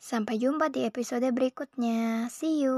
Sampai jumpa di episode berikutnya. See you.